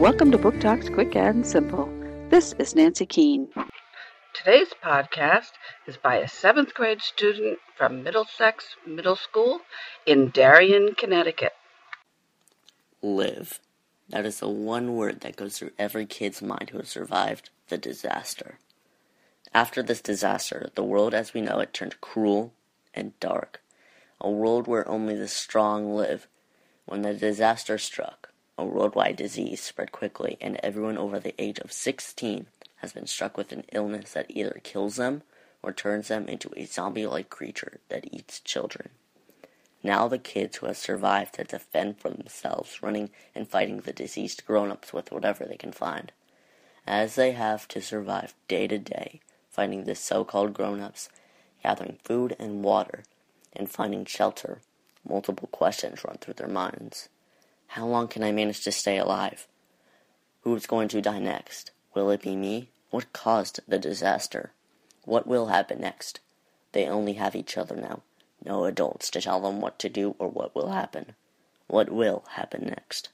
Welcome to Book Talks Quick and Simple. This is Nancy Keane. Today's podcast is by a seventh grade student from Middlesex Middle School in Darien, Connecticut. Live. That is the one word that goes through every kid's mind who has survived the disaster. After this disaster, the world as we know it turned cruel and dark. A world where only the strong live. When the disaster struck, a worldwide disease spread quickly, and everyone over the age of 16 has been struck with an illness that either kills them or turns them into a zombie like creature that eats children. Now the kids who have survived to defend for themselves, running and fighting the diseased grown ups with whatever they can find. As they have to survive day to day, finding the so called grown ups, gathering food and water, and finding shelter, multiple questions run through their minds. How long can I manage to stay alive? Who's going to die next? Will it be me? What caused the disaster? What will happen next? They only have each other now. No adults to tell them what to do or what will happen. What will happen next?